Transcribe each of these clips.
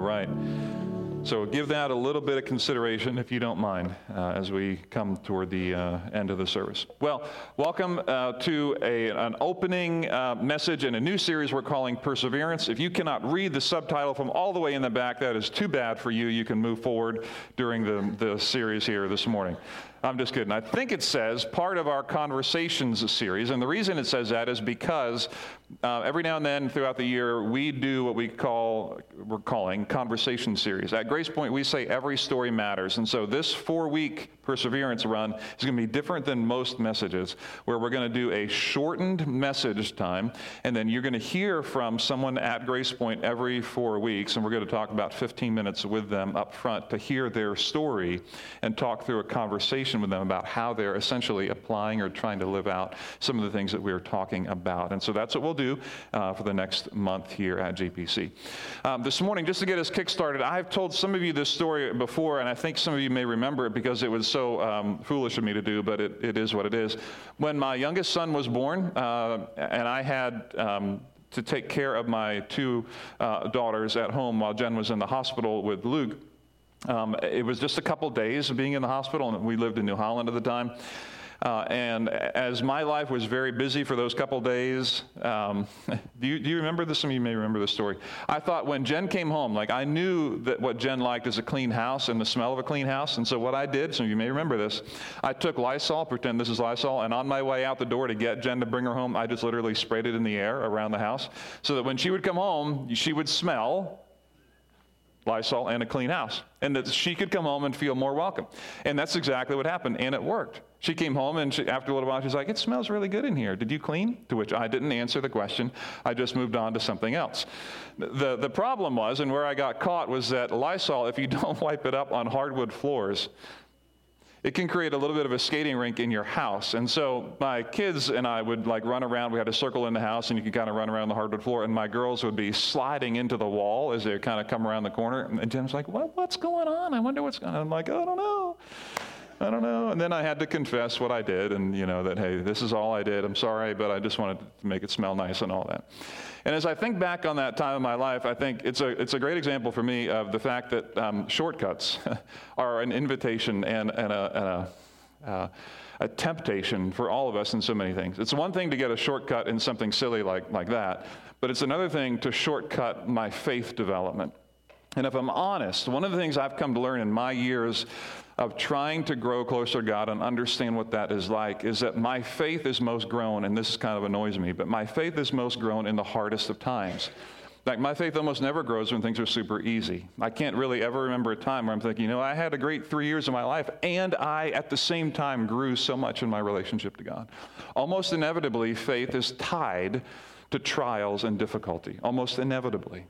All right. So give that a little bit of consideration, if you don't mind, uh, as we come toward the uh, end of the service. Well, welcome uh, to a, an opening uh, message in a new series we're calling Perseverance. If you cannot read the subtitle from all the way in the back, that is too bad for you. You can move forward during the, the series here this morning. I'm just kidding. I think it says part of our conversations series, and the reason it says that is because uh, every now and then throughout the year we do what we call we're calling conversation series. At Grace Point, we say every story matters, and so this four-week perseverance run is going to be different than most messages, where we're going to do a shortened message time, and then you're going to hear from someone at Grace Point every four weeks, and we're going to talk about 15 minutes with them up front to hear their story and talk through a conversation with them about how they're essentially applying or trying to live out some of the things that we are talking about. And so that's what we'll do uh, for the next month here at GPC. Um, this morning, just to get us kickstarted, I've told some of you this story before, and I think some of you may remember it because it was so um, foolish of me to do, but it, it is what it is. When my youngest son was born, uh, and I had um, to take care of my two uh, daughters at home while Jen was in the hospital with Luke. Um, it was just a couple days of being in the hospital, and we lived in New Holland at the time. Uh, and as my life was very busy for those couple days, um, do, you, do you remember this? Some of you may remember this story. I thought when Jen came home, like I knew that what Jen liked is a clean house and the smell of a clean house. And so what I did, some of you may remember this, I took Lysol, pretend this is Lysol, and on my way out the door to get Jen to bring her home, I just literally sprayed it in the air around the house so that when she would come home, she would smell Lysol and a clean house, and that she could come home and feel more welcome. And that's exactly what happened, and it worked. She came home, and she, after a little while, she's like, It smells really good in here. Did you clean? To which I didn't answer the question. I just moved on to something else. The, the problem was, and where I got caught, was that Lysol, if you don't wipe it up on hardwood floors, it can create a little bit of a skating rink in your house. And so my kids and I would like run around. We had a circle in the house, and you could kind of run around the hardwood floor. And my girls would be sliding into the wall as they kind of come around the corner. And Jen's like, what, "What's going on? I wonder what's going on." I'm like, "I don't know." I don't know. And then I had to confess what I did and, you know, that, hey, this is all I did. I'm sorry, but I just wanted to make it smell nice and all that. And as I think back on that time of my life, I think it's a, it's a great example for me of the fact that um, shortcuts are an invitation and, and a, and a, uh, a temptation for all of us in so many things. It's one thing to get a shortcut in something silly like, like that, but it's another thing to shortcut my faith development. And if I'm honest, one of the things I've come to learn in my years of trying to grow closer to God and understand what that is like is that my faith is most grown, and this kind of annoys me, but my faith is most grown in the hardest of times. Like my faith almost never grows when things are super easy. I can't really ever remember a time where I'm thinking, you know, I had a great three years of my life, and I at the same time grew so much in my relationship to God. Almost inevitably, faith is tied to trials and difficulty, almost inevitably.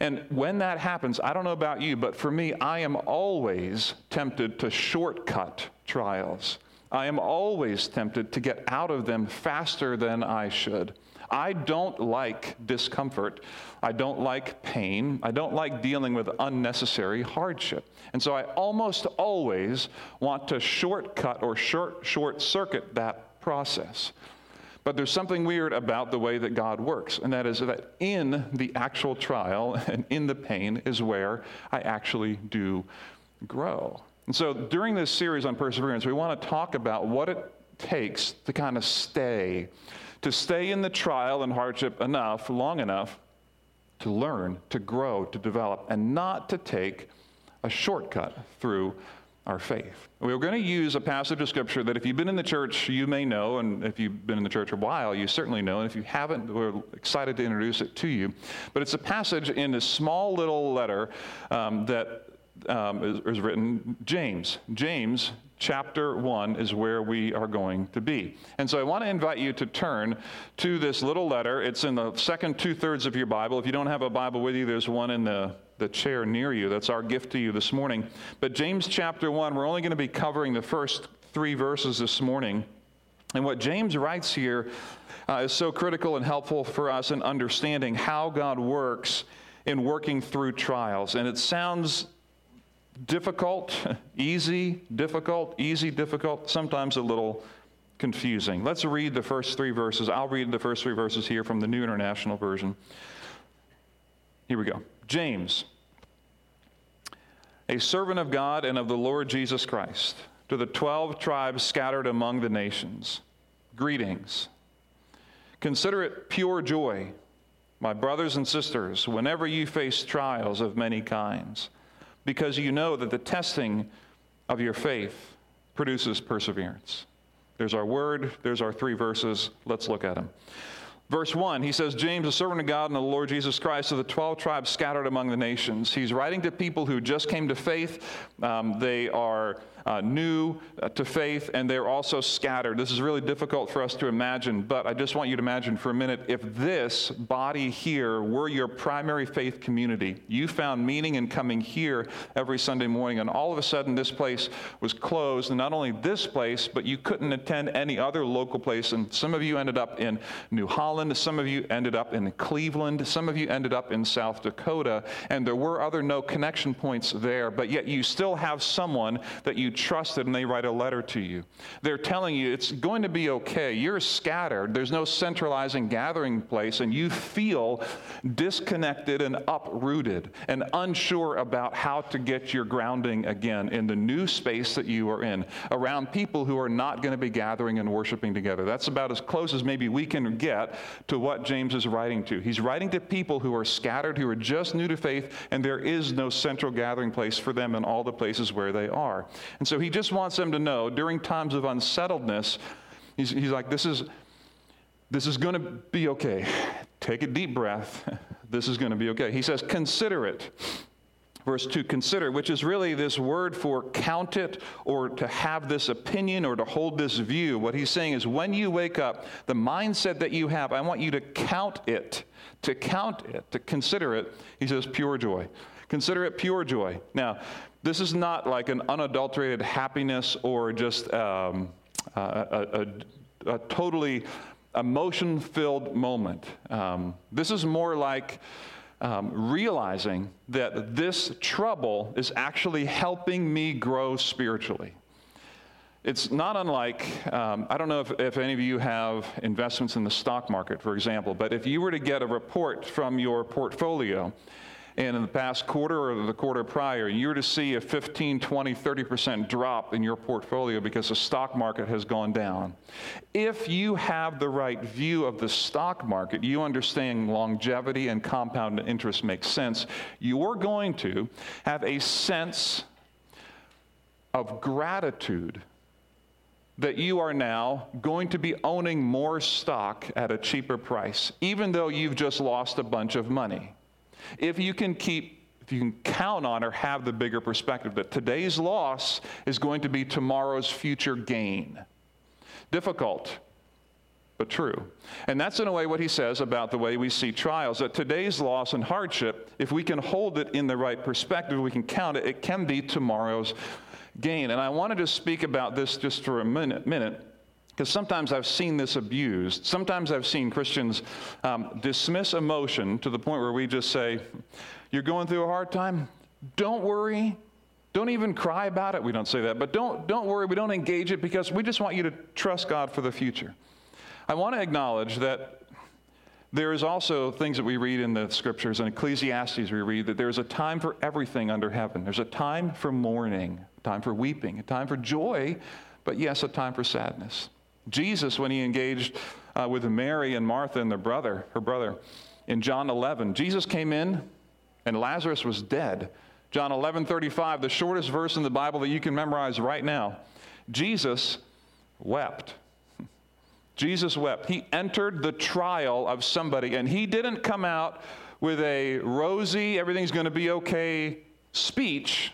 And when that happens, I don't know about you, but for me, I am always tempted to shortcut trials. I am always tempted to get out of them faster than I should. I don't like discomfort. I don't like pain. I don't like dealing with unnecessary hardship. And so I almost always want to shortcut or short, short circuit that process. But there's something weird about the way that God works, and that is that in the actual trial and in the pain is where I actually do grow. And so during this series on perseverance, we want to talk about what it takes to kind of stay, to stay in the trial and hardship enough, long enough, to learn, to grow, to develop, and not to take a shortcut through our faith. We're going to use a passage of scripture that if you've been in the church, you may know, and if you've been in the church a while, you certainly know. And if you haven't, we're excited to introduce it to you. But it's a passage in a small little letter um, that um, is, is written James. James chapter 1 is where we are going to be. And so I want to invite you to turn to this little letter. It's in the second two thirds of your Bible. If you don't have a Bible with you, there's one in the the chair near you. That's our gift to you this morning. But James chapter 1, we're only going to be covering the first three verses this morning. And what James writes here uh, is so critical and helpful for us in understanding how God works in working through trials. And it sounds difficult, easy, difficult, easy, difficult, sometimes a little confusing. Let's read the first three verses. I'll read the first three verses here from the New International Version. Here we go. James, a servant of God and of the Lord Jesus Christ, to the 12 tribes scattered among the nations, greetings. Consider it pure joy, my brothers and sisters, whenever you face trials of many kinds, because you know that the testing of your faith produces perseverance. There's our word, there's our three verses. Let's look at them. Verse 1, he says, James, a servant of God and the Lord Jesus Christ of the 12 tribes scattered among the nations. He's writing to people who just came to faith. Um, they are uh, new uh, to faith, and they're also scattered. This is really difficult for us to imagine, but I just want you to imagine for a minute if this body here were your primary faith community, you found meaning in coming here every Sunday morning, and all of a sudden this place was closed, and not only this place, but you couldn't attend any other local place, and some of you ended up in New Holland, some of you ended up in Cleveland, some of you ended up in South Dakota, and there were other no connection points there, but yet you still have someone that you trusted and they write a letter to you. They're telling you it's going to be okay. You're scattered. There's no centralizing gathering place, and you feel disconnected and uprooted and unsure about how to get your grounding again in the new space that you are in around people who are not going to be gathering and worshiping together. That's about as close as maybe we can get to what James is writing to. He's writing to people who are scattered, who are just new to faith, and there is no central gathering place for them in all the places where they are. And and so he just wants them to know during times of unsettledness, he's, he's like, this is, this is going to be okay. Take a deep breath. This is going to be okay. He says, consider it. Verse 2, consider, which is really this word for count it or to have this opinion or to hold this view. What he's saying is when you wake up, the mindset that you have, I want you to count it, to count it, to consider it. He says, pure joy. Consider it pure joy. Now, this is not like an unadulterated happiness or just um, a, a, a, totally emotion filled moment. Um, this is more like um, realizing that this trouble is actually helping me grow spiritually. It's not unlike, um, I don't know if, if any of you have investments in the stock market, for example, but if you were to get a report from your portfolio and in the past quarter or the quarter prior, you're to see a 15, 20, 30% drop in your portfolio because the stock market has gone down. If you have the right view of the stock market, you understand longevity and compound interest makes sense, you're going to have a sense of gratitude that you are now going to be owning more stock at a cheaper price, even though you've just lost a bunch of money. If you can keep if you can count on or have the bigger perspective that today's loss is going to be tomorrow's future gain. Difficult, but true. And that's in a way what he says about the way we see trials that today's loss and hardship, if we can hold it in the right perspective, we can count it, it can be tomorrow's gain. And I wanted to speak about this just for a minute. minute because sometimes I've seen this abused. Sometimes I've seen Christians um, dismiss emotion to the point where we just say, You're going through a hard time? Don't worry. Don't even cry about it. We don't say that, but don't, don't worry. We don't engage it because we just want you to trust God for the future. I want to acknowledge that there is also things that we read in the scriptures. In Ecclesiastes, we read that there's a time for everything under heaven. There's a time for mourning, time for weeping, a time for joy, but yes, a time for sadness. Jesus, when he engaged uh, with Mary and Martha and their brother, her brother, in John 11, Jesus came in and Lazarus was dead. John 11, 35, the shortest verse in the Bible that you can memorize right now. Jesus wept. Jesus wept. He entered the trial of somebody, and he didn't come out with a rosy, everything's going to be okay speech.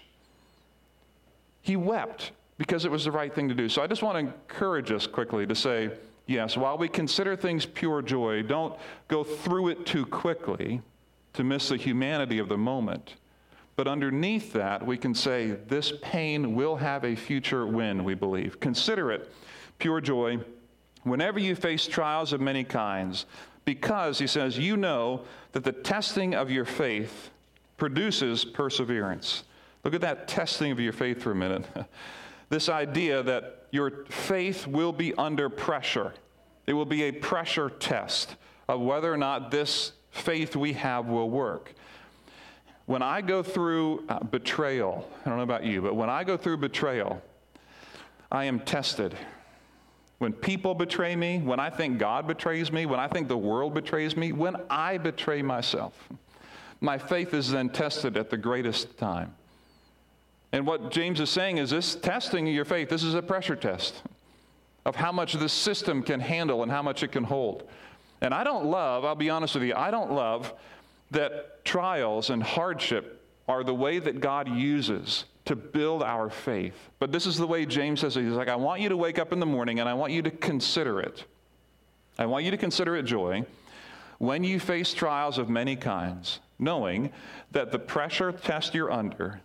He wept because it was the right thing to do. So I just want to encourage us quickly to say, yes, while we consider things pure joy, don't go through it too quickly to miss the humanity of the moment. But underneath that, we can say, this pain will have a future win, we believe. Consider it pure joy whenever you face trials of many kinds, because, he says, you know that the testing of your faith produces perseverance. Look at that testing of your faith for a minute. this idea that your faith will be under pressure. It will be a pressure test of whether or not this faith we have will work. when I go through uh, betrayal, I don't know about you, but when I go through betrayal, I am tested. When people betray me, when I think God betrays me, when I think the world betrays me, when I betray myself, my faith is then tested at the greatest time. And what James is saying is this testing of your faith, this is a pressure test of how much this system can handle and how much it can hold. And I don't love, I'll be honest with you, I don't love that trials and hardship are the way that God uses to build our faith. But this is the way James says it. He's like, I want you to wake up in the morning and I want you to consider it. I want you to consider it joy when you face trials of many kinds, knowing that the pressure test you're under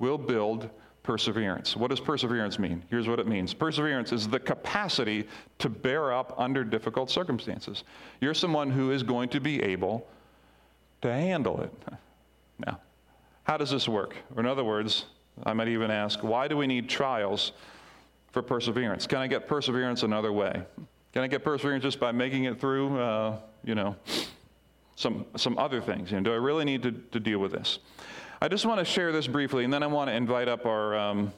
will build perseverance. What does perseverance mean? Here's what it means perseverance is the capacity to bear up under difficult circumstances. You're someone who is going to be able to handle it. Now, how does this work? Or in other words, I might even ask, why do we need trials for perseverance? Can I get perseverance another way? Can I get perseverance just by making it through, uh, you know, some, some other things? You know, do I really need to, to deal with this? I just want to share this briefly, and then I want to invite up our, um,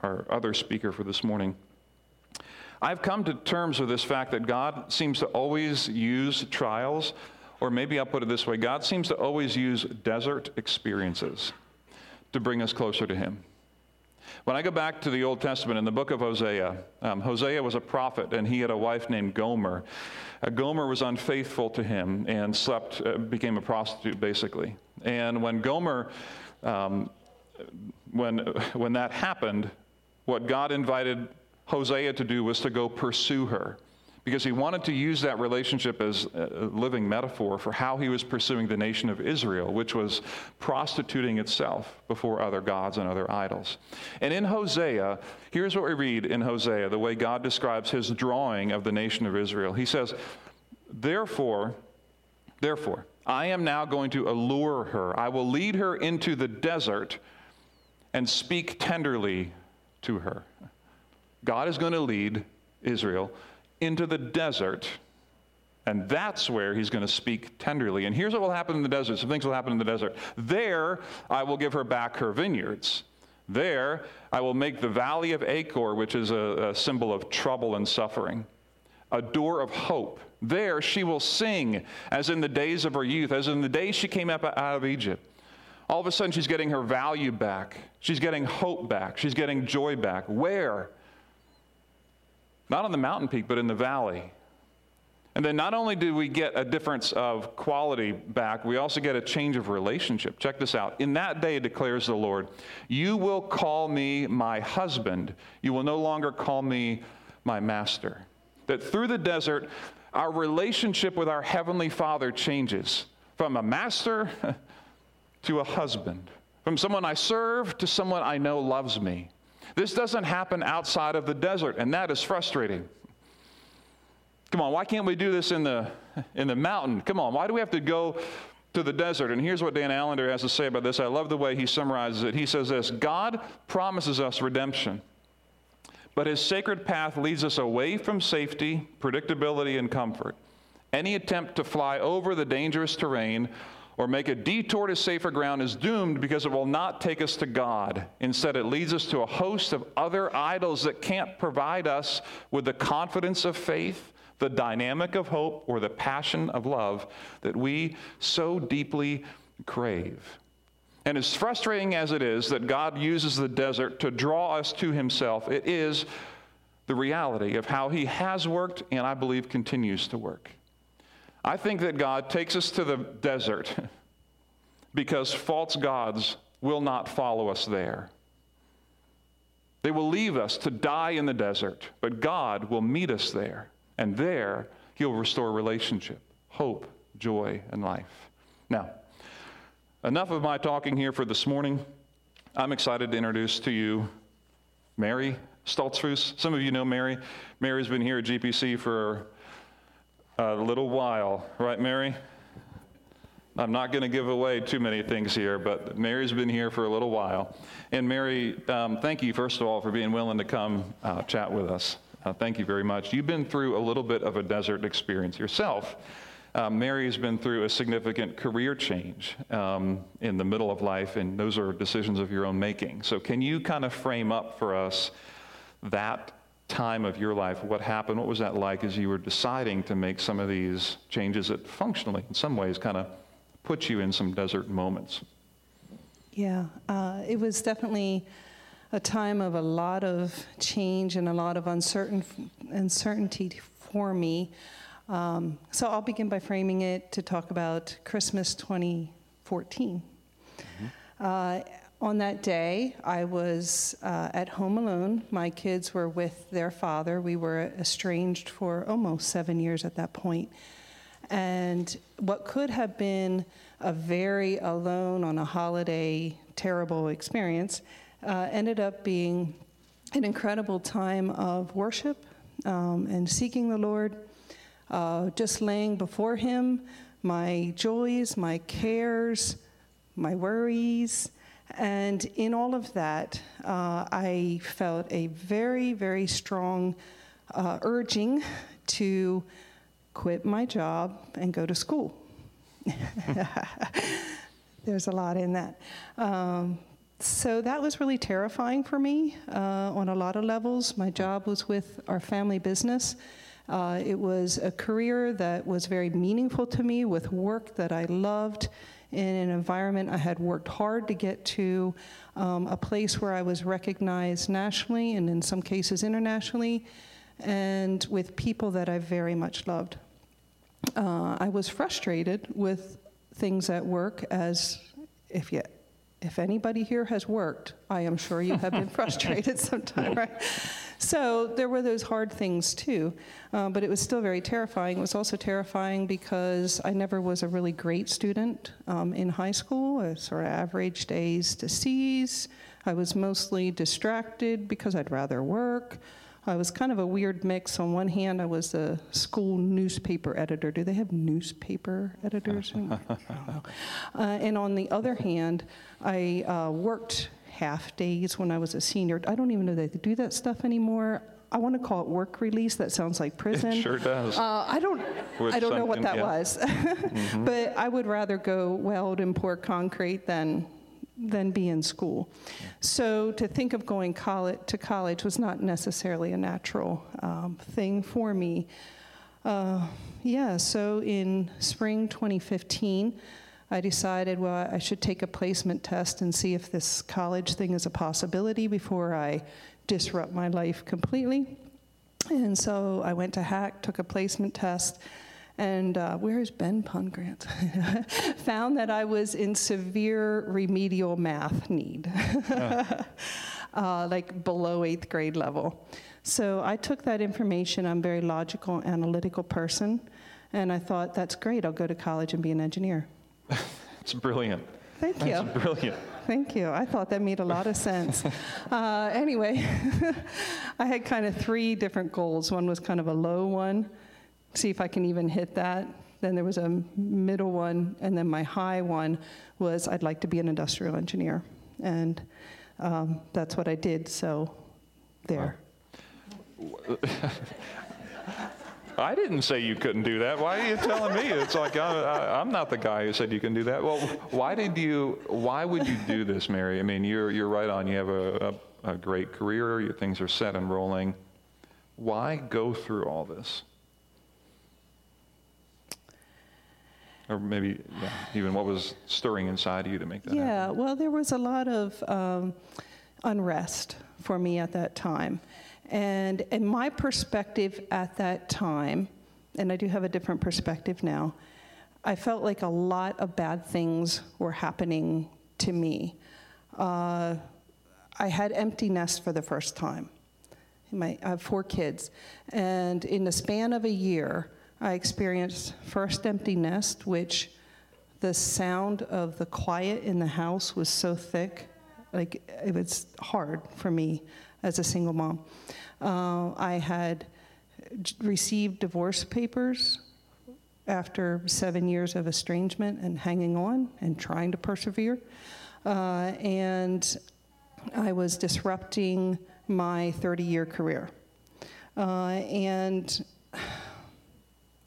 our other speaker for this morning. I've come to terms with this fact that God seems to always use trials, or maybe I'll put it this way God seems to always use desert experiences to bring us closer to Him. When I go back to the Old Testament in the book of Hosea, um, Hosea was a prophet and he had a wife named Gomer. Uh, Gomer was unfaithful to him and slept, uh, became a prostitute basically. And when Gomer, um, when, when that happened, what God invited Hosea to do was to go pursue her because he wanted to use that relationship as a living metaphor for how he was pursuing the nation of Israel, which was prostituting itself before other gods and other idols. And in Hosea, here's what we read in Hosea, the way God describes his drawing of the nation of Israel. He says, Therefore, therefore, I am now going to allure her. I will lead her into the desert and speak tenderly to her. God is going to lead Israel into the desert. And that's where he's going to speak tenderly. And here's what will happen in the desert. Some things will happen in the desert. There, I will give her back her vineyards. There, I will make the valley of Achor, which is a, a symbol of trouble and suffering, a door of hope. There, she will sing as in the days of her youth, as in the days she came up out of Egypt. All of a sudden, she's getting her value back. She's getting hope back. She's getting joy back. Where? Not on the mountain peak, but in the valley. And then not only do we get a difference of quality back, we also get a change of relationship. Check this out. In that day, declares the Lord, you will call me my husband. You will no longer call me my master. That through the desert, our relationship with our Heavenly Father changes from a master to a husband, from someone I serve to someone I know loves me. This doesn't happen outside of the desert, and that is frustrating. Come on, why can't we do this in the, in the mountain? Come on, why do we have to go to the desert? And here's what Dan Allender has to say about this. I love the way he summarizes it. He says this God promises us redemption, but his sacred path leads us away from safety, predictability, and comfort. Any attempt to fly over the dangerous terrain or make a detour to safer ground is doomed because it will not take us to God. Instead, it leads us to a host of other idols that can't provide us with the confidence of faith, the dynamic of hope, or the passion of love that we so deeply crave. And as frustrating as it is that God uses the desert to draw us to Himself, it is the reality of how He has worked and I believe continues to work. I think that God takes us to the desert because false gods will not follow us there. They will leave us to die in the desert, but God will meet us there, and there He'll restore relationship, hope, joy, and life. Now, enough of my talking here for this morning. I'm excited to introduce to you Mary Stoltzfus. Some of you know Mary. Mary's been here at GPC for a little while, right, Mary? I'm not going to give away too many things here, but Mary's been here for a little while. And Mary, um, thank you, first of all, for being willing to come uh, chat with us. Uh, thank you very much. You've been through a little bit of a desert experience yourself. Uh, Mary has been through a significant career change um, in the middle of life, and those are decisions of your own making. So, can you kind of frame up for us that time of your life? What happened? What was that like as you were deciding to make some of these changes that functionally, in some ways, kind of put you in some desert moments? Yeah, uh, it was definitely a time of a lot of change and a lot of uncertain, uncertainty for me. Um, so I'll begin by framing it to talk about Christmas 2014. Mm-hmm. Uh, on that day, I was uh, at home alone. My kids were with their father. We were estranged for almost seven years at that point. And what could have been a very alone on a holiday, terrible experience uh, ended up being an incredible time of worship um, and seeking the Lord, uh, just laying before Him my joys, my cares, my worries. And in all of that, uh, I felt a very, very strong uh, urging to quit my job and go to school. There's a lot in that. Um, so that was really terrifying for me uh, on a lot of levels. My job was with our family business. Uh, it was a career that was very meaningful to me with work that I loved in an environment I had worked hard to get to, um, a place where I was recognized nationally and in some cases internationally, and with people that I very much loved. Uh, I was frustrated with things at work as if you if anybody here has worked, I am sure you have been frustrated sometime, right? So there were those hard things too, uh, but it was still very terrifying. It was also terrifying because I never was a really great student um, in high school, I sort of averaged A's to C's. I was mostly distracted because I'd rather work. I was kind of a weird mix. On one hand, I was a school newspaper editor. Do they have newspaper editors? uh, and on the other hand, I uh, worked half days when I was a senior. I don't even know that they do that stuff anymore. I want to call it work release. That sounds like prison. It sure does. Uh, I don't. With I don't know what that yeah. was. mm-hmm. But I would rather go weld and pour concrete than than be in school. So to think of going college, to college was not necessarily a natural um, thing for me. Uh, yeah, so in spring 2015, I decided, well, I should take a placement test and see if this college thing is a possibility before I disrupt my life completely. And so I went to HACC, took a placement test, and uh, where is Ben Pungrant? Found that I was in severe remedial math need, uh, like below eighth grade level. So I took that information. I'm a very logical, analytical person, and I thought, that's great. I'll go to college and be an engineer. it's brilliant. Thank you. That's brilliant. Thank you. I thought that made a lot of sense. uh, anyway, I had kind of three different goals. One was kind of a low one, see if I can even hit that. Then there was a middle one, and then my high one was I'd like to be an industrial engineer. And um, that's what I did, so there. I didn't say you couldn't do that. Why are you telling me? It's like I, am not the guy who said you can do that. Well, why did you? Why would you do this, Mary? I mean, you're you're right on. You have a, a, a great career. Your things are set and rolling. Why go through all this? Or maybe yeah, even what was stirring inside of you to make that yeah, happen? well, there was a lot of um, unrest for me at that time. And in my perspective at that time, and I do have a different perspective now, I felt like a lot of bad things were happening to me. Uh, I had empty nest for the first time. My, I have four kids. And in the span of a year, I experienced first empty nest, which the sound of the quiet in the house was so thick, like it was hard for me as a single mom. Uh, I had received divorce papers after seven years of estrangement and hanging on and trying to persevere. Uh, and I was disrupting my 30 year career. Uh, and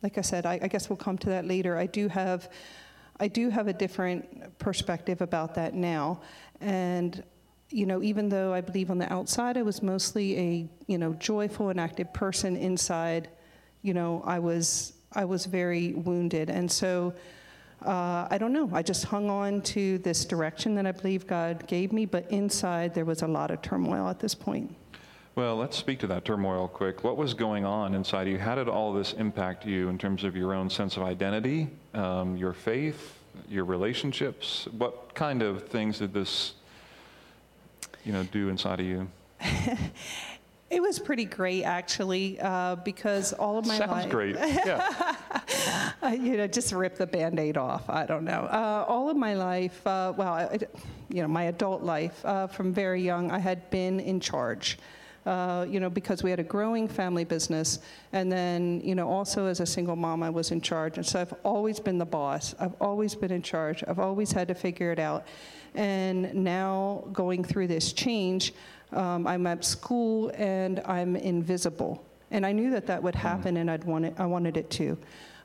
like I said, I, I guess we'll come to that later. I do have, I do have a different perspective about that now, and you know, even though I believe on the outside I was mostly a you know joyful and active person, inside, you know, I was I was very wounded, and so. Uh, I don't know. I just hung on to this direction that I believe God gave me, but inside there was a lot of turmoil at this point. Well, let's speak to that turmoil quick. What was going on inside you? How did all this impact you in terms of your own sense of identity, um, your faith, your relationships? What kind of things did this, you know, do inside of you? It was pretty great, actually, uh, because all of my life. Sounds life. great. Yeah. Uh, you know, just rip the band-aid off. I don't know. Uh, all of my life, uh, well, I, you know, my adult life, uh, from very young, I had been in charge. Uh, you know, because we had a growing family business, and then, you know, also as a single mom, I was in charge, and so I've always been the boss. I've always been in charge. I've always had to figure it out, and now going through this change, um, I'm at school and I'm invisible, and I knew that that would happen, and I'd want it, I wanted it to.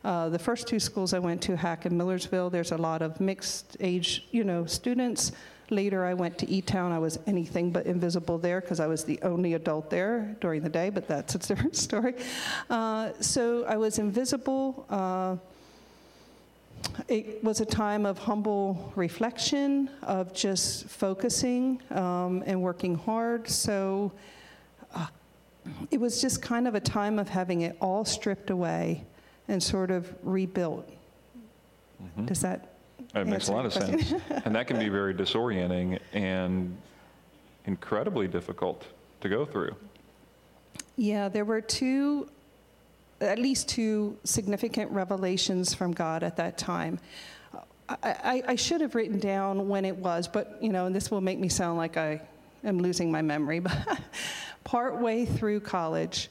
Uh, the first two schools I went to, HACC and Millersville, there's a lot of mixed age, you know, students. Later, I went to E-Town. I was anything but invisible there because I was the only adult there during the day, but that's a different story. Uh, so I was invisible. Uh, it was a time of humble reflection, of just focusing um, and working hard. So uh, it was just kind of a time of having it all stripped away and sort of rebuilt. Mhm. Does that It makes a lot of sense. and that can be very disorienting and incredibly difficult to go through. Yeah, there were two, at least two significant revelations from God at that time. I, I, I should have written down when it was, but you know, and this will make me sound like I am losing my memory. But partway through college,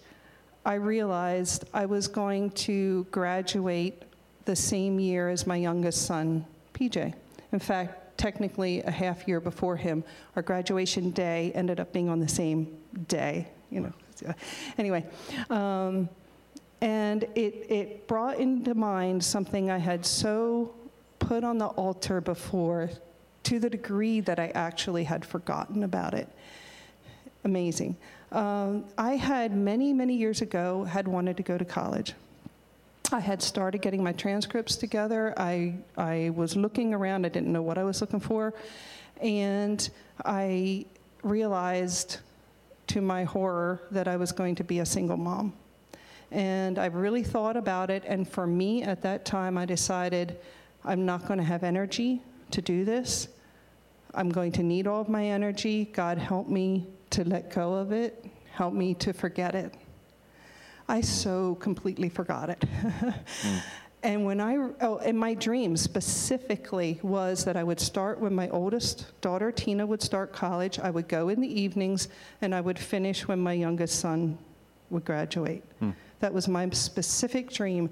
I realized I was going to graduate the same year as my youngest son, PJ. In fact, technically a half year before him, our graduation day ended up being on the same day. You know. Anyway, um, and it it brought into mind something I had so put on the altar before, to the degree that I actually had forgotten about it. Amazing. Um, I had many, many years ago had wanted to go to college. I had started getting my transcripts together. I, I was looking around. I didn't know what I was looking for. And I realized, to my horror, that I was going to be a single mom. And I really thought about it. And for me, at that time, I decided I'm not going to have energy to do this. I'm going to need all of my energy. God, help me to let go of it. Help me to forget it. I so completely forgot it. And when I, oh, and my dream specifically was that I would start when my oldest daughter, Tina, would start college. I would go in the evenings and I would finish when my youngest son would graduate. That was my specific dream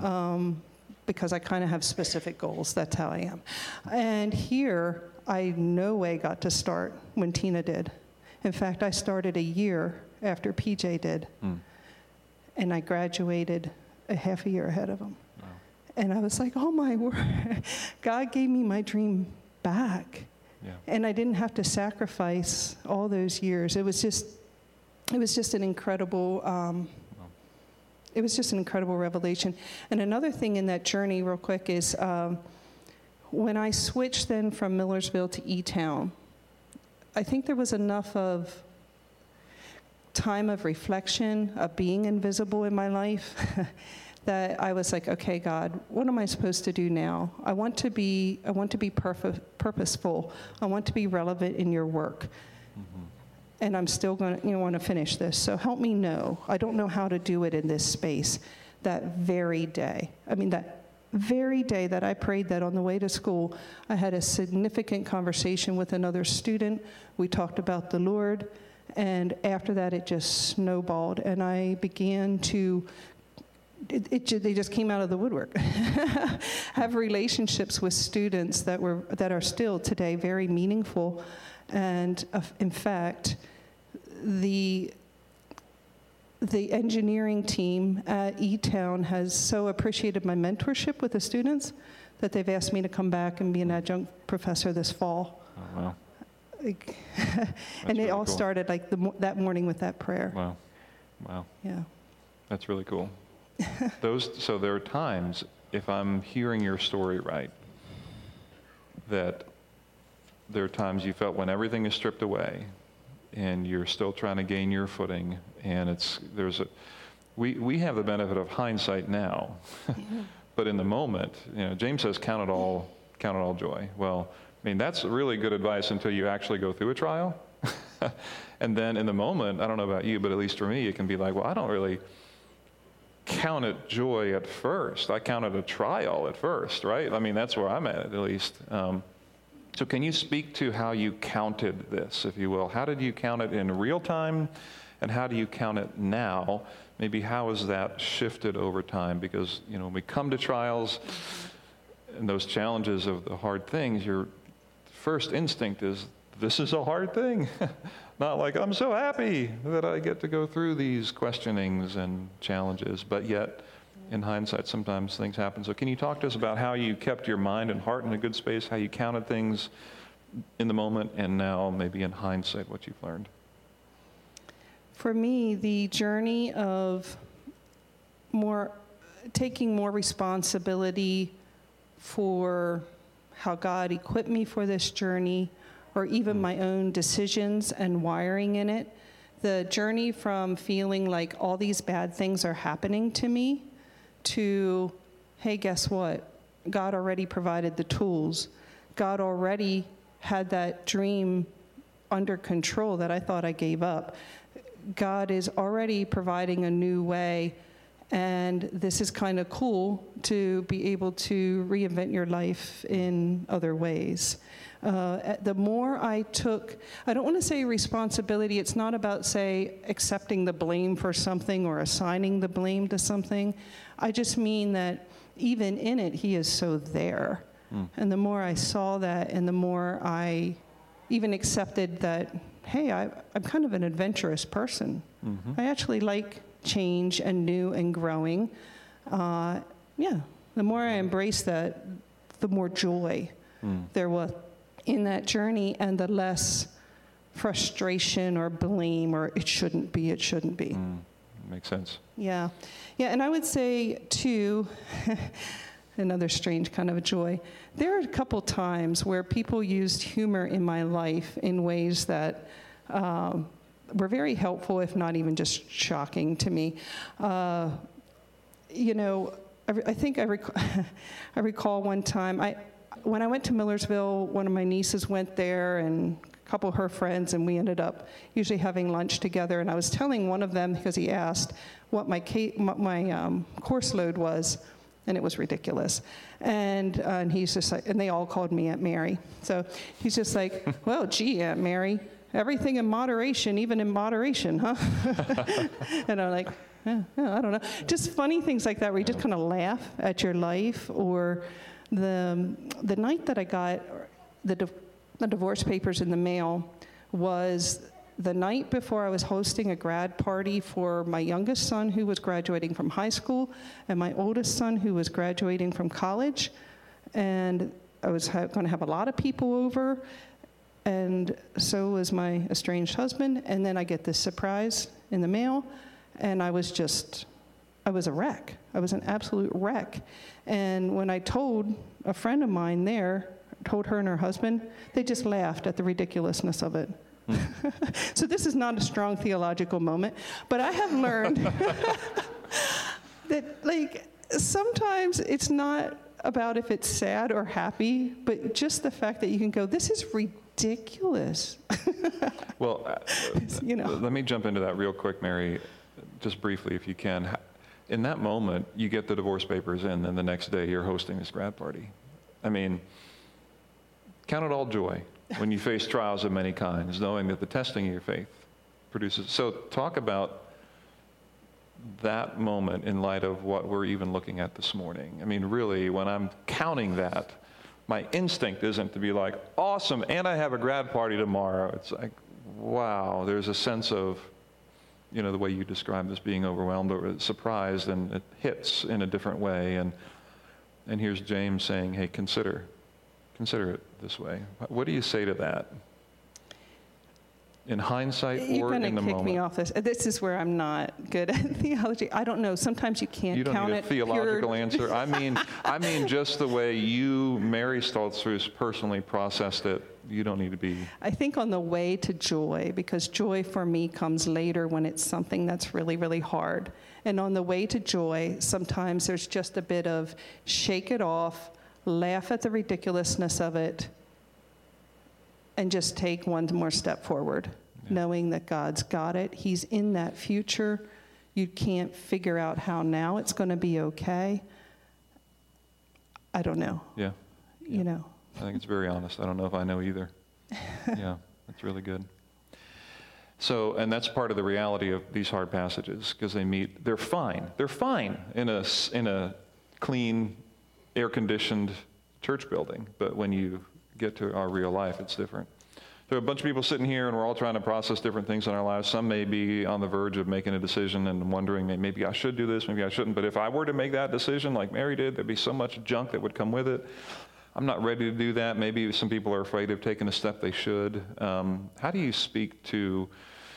um, because I kind of have specific goals. That's how I am. And here, I no way got to start when Tina did. In fact, I started a year after PJ did, and I graduated a half a year ahead of him. And I was like, oh my word, God gave me my dream back. Yeah. And I didn't have to sacrifice all those years. It was just, it was just an incredible, um, it was just an incredible revelation. And another thing in that journey, real quick, is um, when I switched then from Millersville to E Town, I think there was enough of time of reflection, of being invisible in my life, that I was like, okay, God, what am I supposed to do now? I want to be, I want to be perf- purposeful. I want to be relevant in your work. Mm-hmm. And I'm still going to, you know, want to finish this. So help me know. I don't know how to do it in this space. That very day, I mean, that very day that I prayed that on the way to school, I had a significant conversation with another student. We talked about the Lord. And after that, it just snowballed. And I began to it, it, they just came out of the woodwork. Have relationships with students that were that are still today very meaningful, and uh, in fact, the the engineering team at E-Town has so appreciated my mentorship with the students that they've asked me to come back and be an adjunct professor this fall. Oh, wow. Like, and it all cool. started like the, mo- that morning with that prayer. Wow. Wow. Yeah. That's really cool. Those, so there are times, if I'm hearing your story right, that there are times you felt when everything is stripped away and you're still trying to gain your footing and it's, there's a, we, we have the benefit of hindsight now. but in the moment, you know, James says, count it all, count it all joy. Well, I mean, that's really good advice until you actually go through a trial. and then in the moment, I don't know about you, but at least for me, it can be like, well, I don't really count it joy at first. I count it a trial at first, right? I mean, that's where I'm at, at least. Um, so, can you speak to how you counted this, if you will? How did you count it in real time, and how do you count it now? Maybe how has that shifted over time? Because, you know, when we come to trials and those challenges of the hard things, your first instinct is, this is a hard thing. Not like, I'm so happy that I get to go through these questionings and challenges, but yet, in hindsight, sometimes things happen. So, can you talk to us about how you kept your mind and heart in a good space, how you counted things in the moment, and now, maybe in hindsight, what you've learned? For me, the journey of more taking more responsibility for how God equipped me for this journey, or even my own decisions and wiring in it. The journey from feeling like all these bad things are happening to me to, hey, guess what? God already provided the tools. God already had that dream under control that I thought I gave up. God is already providing a new way, and this is kind of cool to be able to reinvent your life in other ways. Uh, the more I took, I don't want to say responsibility, it's not about, say, accepting the blame for something or assigning the blame to something. I just mean that even in it, He is so there. And the more I saw that, and the more I even accepted that, hey, I, I'm kind of an adventurous person. I actually like change and new and growing. Uh, yeah, the more I embrace that, the more joy there was in that journey, and the less frustration or blame or it shouldn't be, it shouldn't be. Makes sense. Yeah. Yeah, and I would say, too, another strange kind of a joy. There are a couple times where people used humor in my life in ways that um, were very helpful, if not even just shocking to me. Uh, you know, I, I think I, rec- I recall one time, I, when I went to Millersville, one of my nieces went there and a couple of her friends, and we ended up usually having lunch together. And I was telling one of them, because he asked what my, ca- my um, course load was, and it was ridiculous. And, uh, and he's just like, and they all called me Aunt Mary. So he's just like, well, gee, Aunt Mary, everything in moderation, even in moderation, huh? and I'm like, yeah, yeah, I don't know. Just funny things like that where you just kind of laugh at your life. Or the, the night that I got the, div- the divorce papers in the mail was the night before I was hosting a grad party for my youngest son who was graduating from high school and my oldest son who was graduating from college. And I was ha- going to have a lot of people over, and so was my estranged husband. And then I get this surprise in the mail, and I was just, I was a wreck. I was an absolute wreck. And when I told a friend of mine there, told her and her husband, they just laughed at the ridiculousness of it. so this is not a strong theological moment, but I have learned that like sometimes it's not about if it's sad or happy, but just the fact that you can go, this is ridiculous. Well, uh, you know. let me jump into that real quick, Mary, just briefly, if you can. In that moment, you get the divorce papers in, and then the next day you're hosting this grad party. I mean, count it all joy when you face trials of many kinds, knowing that the testing of your faith produces. So, talk about that moment in light of what we're even looking at this morning. I mean, really, when I'm counting that, my instinct isn't to be like, awesome, and I have a grad party tomorrow. It's like, wow, there's a sense of you know, the way you described this being overwhelmed or surprised, and it hits in a different way. And, and here's James saying, hey, consider, consider it this way. What do you say to that? In hindsight You're or going in the to kick me off this. This is where I'm not good at theology. I don't know. Sometimes you can't You don't count need a theological pure- answer. I mean, I mean just the way you, Mary Stoltzfus, personally processed it. You don't need to be. I think on the way to joy, because joy for me comes later when it's something that's really, really hard. And on the way to joy, sometimes there's just a bit of shake it off, laugh at the ridiculousness of it, and just take one more step forward, Yeah. knowing that God's got it. He's in that future. You can't figure out how now it's going to be okay. I don't know, Yeah, you know. I think it's very honest. I don't know if I know either. yeah, that's really good. So, and that's part of the reality of these hard passages because they meet. They're fine. They're fine in a in a clean, air-conditioned church building. But when you get to our real life, it's different. There are a bunch of people sitting here, and we're all trying to process different things in our lives. Some may be on the verge of making a decision and wondering, maybe I should do this, maybe I shouldn't. But if I were to make that decision, like Mary did, there'd be so much junk that would come with it. I'm not ready to do that. Maybe some people are afraid of taking a step they should. Um, how do you speak to,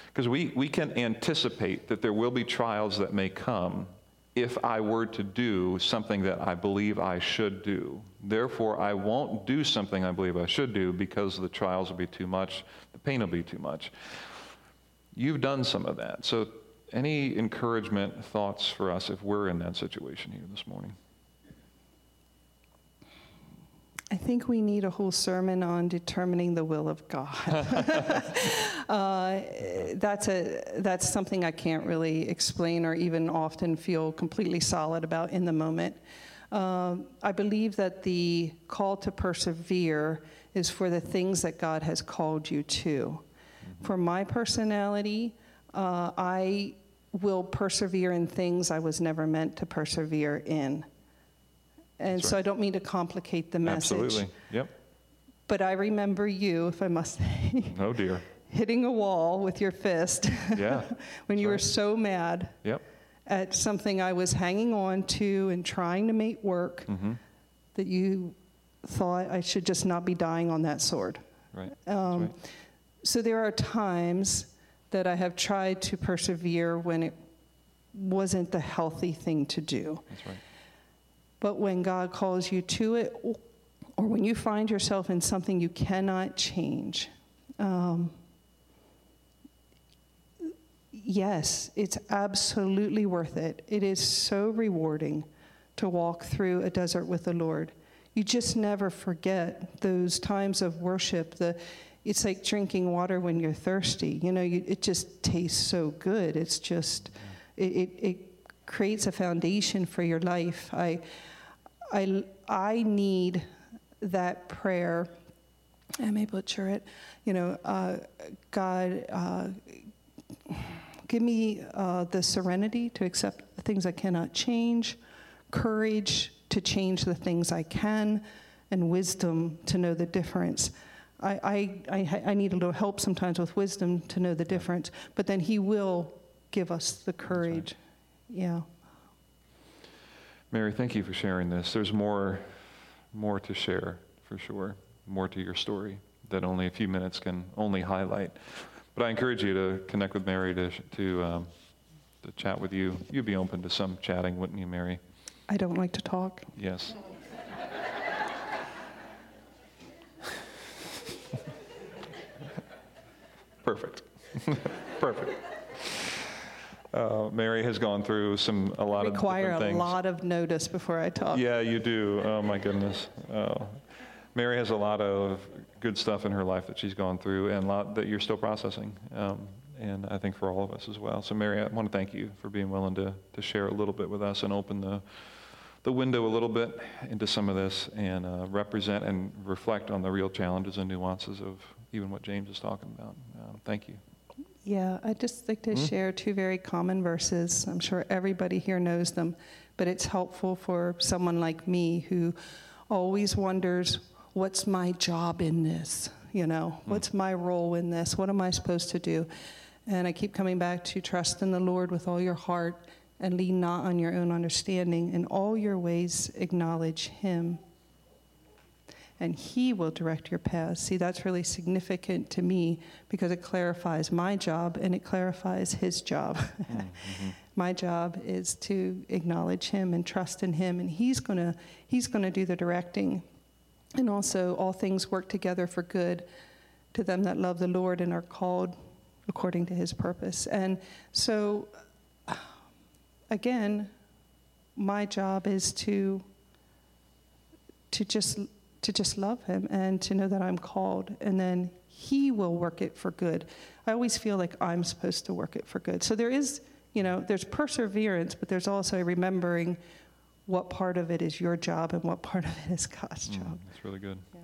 because we, we can anticipate that there will be trials that may come if I were to do something that I believe I should do. Therefore, I won't do something I believe I should do because the trials will be too much, the pain will be too much. You've done some of that. So, any encouragement, thoughts for us if we're in that situation here this morning? I think we need a whole sermon on determining the will of God. uh, that's, a, that's something I can't really explain or even often feel completely solid about in the moment. Um, I believe that the call to persevere is for the things that God has called you to. For my personality, uh, I will persevere in things I was never meant to persevere in. And so. I don't mean to complicate the message. Absolutely. Yep. But I remember you, if I must say, Oh, dear. hitting a wall with your fist Yeah. when you right. were so mad Yep. at something I was hanging on to and trying to make work mm-hmm. that you thought I should just not be dying on that sword. Right. Um, right. So there are times that I have tried to persevere when it wasn't the healthy thing to do. That's right. But when God calls you to it, or when you find yourself in something you cannot change, um, yes, it's absolutely worth it. It is so rewarding to walk through a desert with the Lord. You just never forget those times of worship. The, it's like drinking water when you're thirsty. You know, you, it just tastes so good. It's just, it, it, it creates a foundation for your life. I, I, I need that prayer. I may butcher it. You know, uh, God, uh, give me uh, the serenity to accept the things I cannot change, courage to change the things I can, and wisdom to know the difference. I, I, I, I need a little help sometimes with wisdom to know the difference, but then He will give us the courage. Yeah. Mary, thank you for sharing this. There's more, more to share for sure, more to your story that only a few minutes can only highlight. But I encourage you to connect with Mary to to um, to chat with you. You'd be open to some chatting, wouldn't you, Mary? I don't like to talk. Yes. Perfect. Perfect. Uh, Mary has gone through some a lot Require of a different things. lot of notice before I talk. Yeah, you do. Oh my goodness. Oh. Mary has a lot of good stuff in her life that she's gone through, and a lot that you're still processing. Um, and I think for all of us as well. So, Mary, I want to thank you for being willing to to share a little bit with us and open the the window a little bit into some of this and uh, represent and reflect on the real challenges and nuances of even what James is talking about. Um, thank you. Yeah, I'd just like to Mhm. share two very common verses. I'm sure everybody here knows them, but it's helpful for someone like me who always wonders, what's my job in this? You know, what's my role in this? What am I supposed to do? And I keep coming back to trust in the Lord with all your heart and lean not on your own understanding. In all your ways, acknowledge Him. And He will direct your paths. See, that's really significant to me because it clarifies my job and it clarifies His job. Mm-hmm. my job is to acknowledge Him and trust in Him, and He's going to He's going to do the directing. And also, all things work together for good to them that love the Lord and are called according to his purpose. And so, again, my job is to to just to just love him and to know that I'm called and then he will work it for good. I always feel like I'm supposed to work it for good. So there is, you know, there's perseverance, but there's also remembering what part of it is your job and what part of it is God's mm, job. That's really good. Yeah.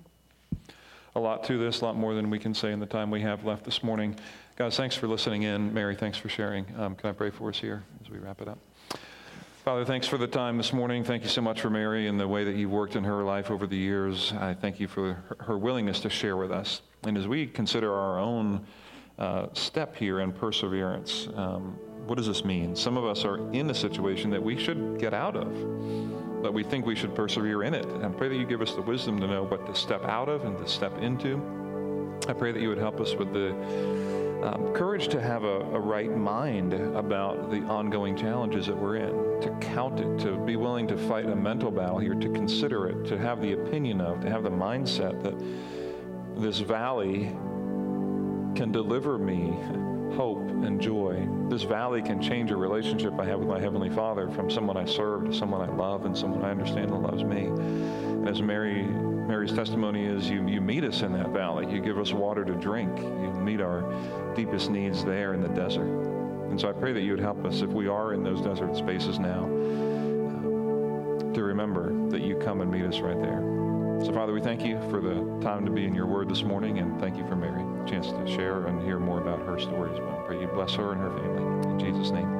A lot to this, a lot more than we can say in the time we have left this morning. Guys, thanks for listening in. Mary, thanks for sharing. Um, can I pray for us here as we wrap it up? Father, thanks for the time this morning. Thank you so much for Mary and the way that you've worked in her life over the years. I thank you for her willingness to share with us. And as we consider our own uh, step here in perseverance, um, what does this mean? Some of us are in a situation that we should get out of, but we think we should persevere in it. And pray that you give us the wisdom to know what to step out of and to step into. I pray that you would help us with the um, courage to have a, a, right mind about the ongoing challenges that we're in, to count it, to be willing to fight a mental battle here, to consider it, to have the opinion of, to have the mindset that this valley can deliver me hope and joy. This valley can change a relationship I have with my Heavenly Father from someone I serve to someone I love and someone I understand that loves me. And as Mary Mary's testimony is you, you meet us in that valley. You give us water to drink. You meet our deepest needs there in the desert. And so I pray that you would help us if we are in those desert spaces now uh, to remember that you come and meet us right there. So, Father, we thank you for the time to be in your word this morning, and thank you for Mary, a chance to share and hear more about her stories. But I pray you bless her and her family. In Jesus' name.